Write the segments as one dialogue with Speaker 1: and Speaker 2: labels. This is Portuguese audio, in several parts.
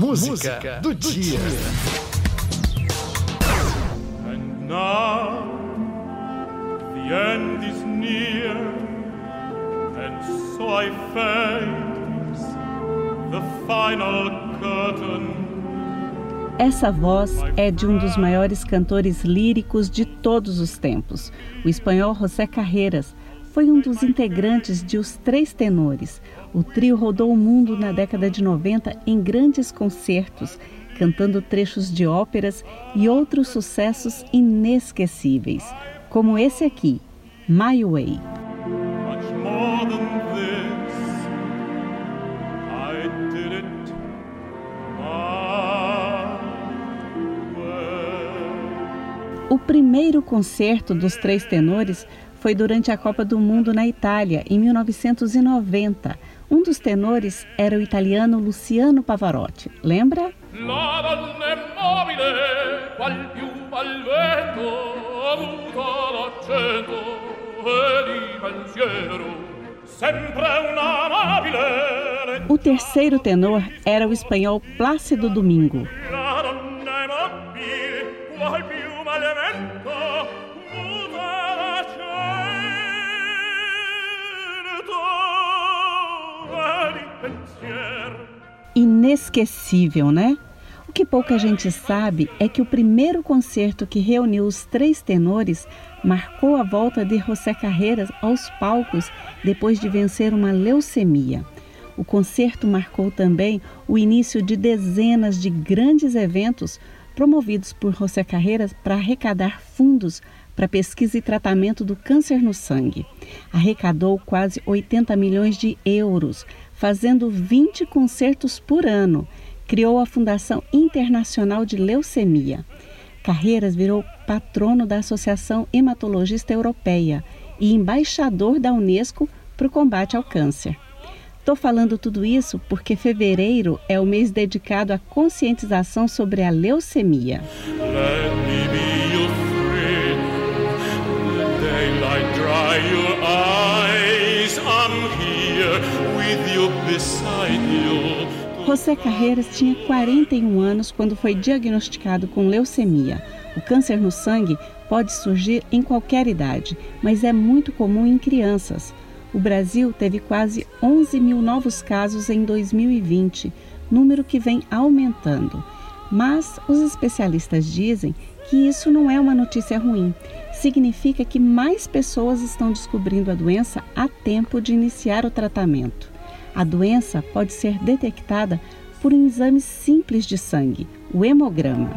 Speaker 1: música do dia.
Speaker 2: And now the end is near, and so I face the final curtain.
Speaker 3: Essa voz é de um dos maiores cantores líricos de todos os tempos. O espanhol José Carreras foi um dos integrantes de Os Três Tenores. O trio rodou o mundo na década de 90 em grandes concertos, cantando trechos de óperas e outros sucessos inesquecíveis, como esse aqui, My Way. O primeiro concerto dos Três Tenores foi durante a Copa do Mundo na Itália, em 1990. Um dos tenores era o italiano Luciano Pavarotti. Lembra? O terceiro tenor era o espanhol Plácido Domingo. Inesquecível, né? O que pouca gente sabe é que o primeiro concerto que reuniu os três tenores marcou a volta de José Carreras aos palcos depois de vencer uma leucemia. O concerto marcou também o início de dezenas de grandes eventos promovidos por José Carreras para arrecadar fundos para pesquisa e tratamento do câncer no sangue. Arrecadou quase 80 milhões de euros, fazendo 20 concertos por ano. Criou a Fundação Internacional de Leucemia. Carreiras virou patrono da Associação Hematologista Europeia e embaixador da Unesco para o combate ao câncer. Estou falando tudo isso porque fevereiro é o mês dedicado à conscientização sobre a leucemia.
Speaker 2: Let me be your friend. Daylight dry your eyes.
Speaker 3: José Carreiras tinha 41 anos quando foi diagnosticado com leucemia. O câncer no sangue pode surgir em qualquer idade, mas é muito comum em crianças. O Brasil teve quase 11 mil novos casos em 2020, número que vem aumentando. Mas os especialistas dizem que isso não é uma notícia ruim. Significa que mais pessoas estão descobrindo a doença a tempo de iniciar o tratamento. A doença pode ser detectada por um exame simples de sangue, o hemograma.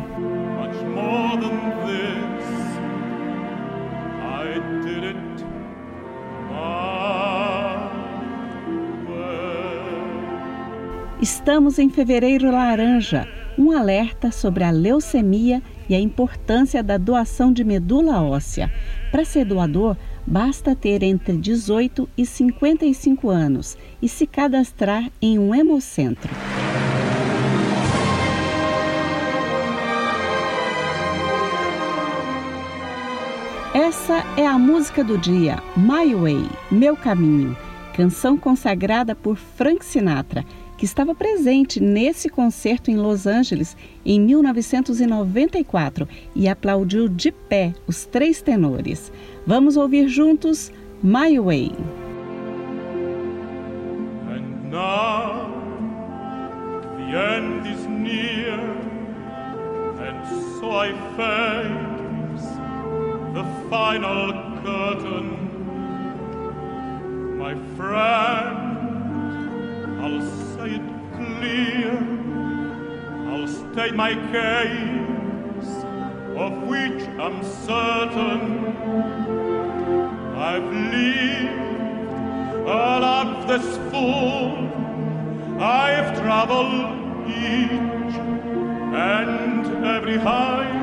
Speaker 3: Estamos em Fevereiro Laranja, um alerta sobre a leucemia e a importância da doação de medula óssea. Para ser doador, basta ter entre 18 e 55 anos e se cadastrar em um hemocentro. Essa é a música do dia, My Way, Meu Caminho, canção consagrada por Frank Sinatra, que estava presente nesse concerto em Los Angeles em 1994 e aplaudiu de pé os três tenores. Vamos ouvir juntos My Way.
Speaker 2: And now the end is near, and so I face the final curtain. My friend, my case, of which I'm certain. I've lived a life that's full. I've traveled each and every highway,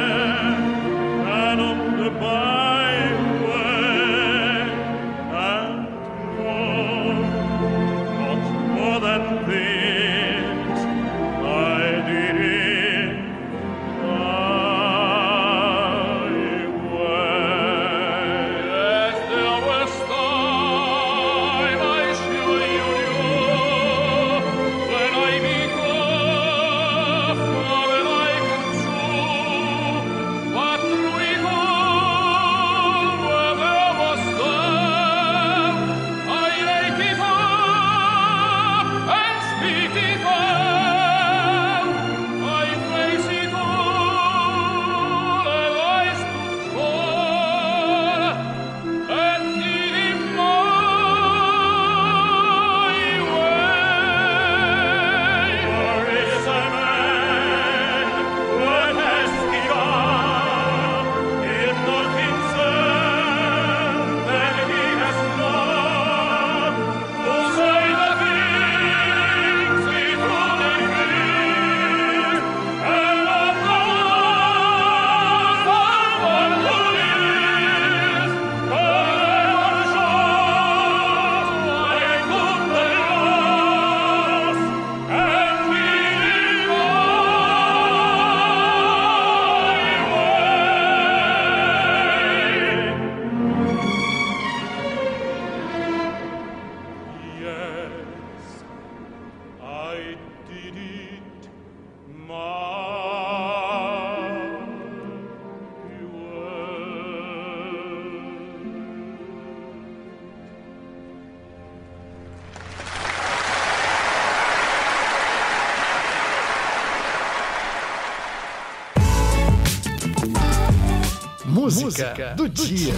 Speaker 1: Música do dia.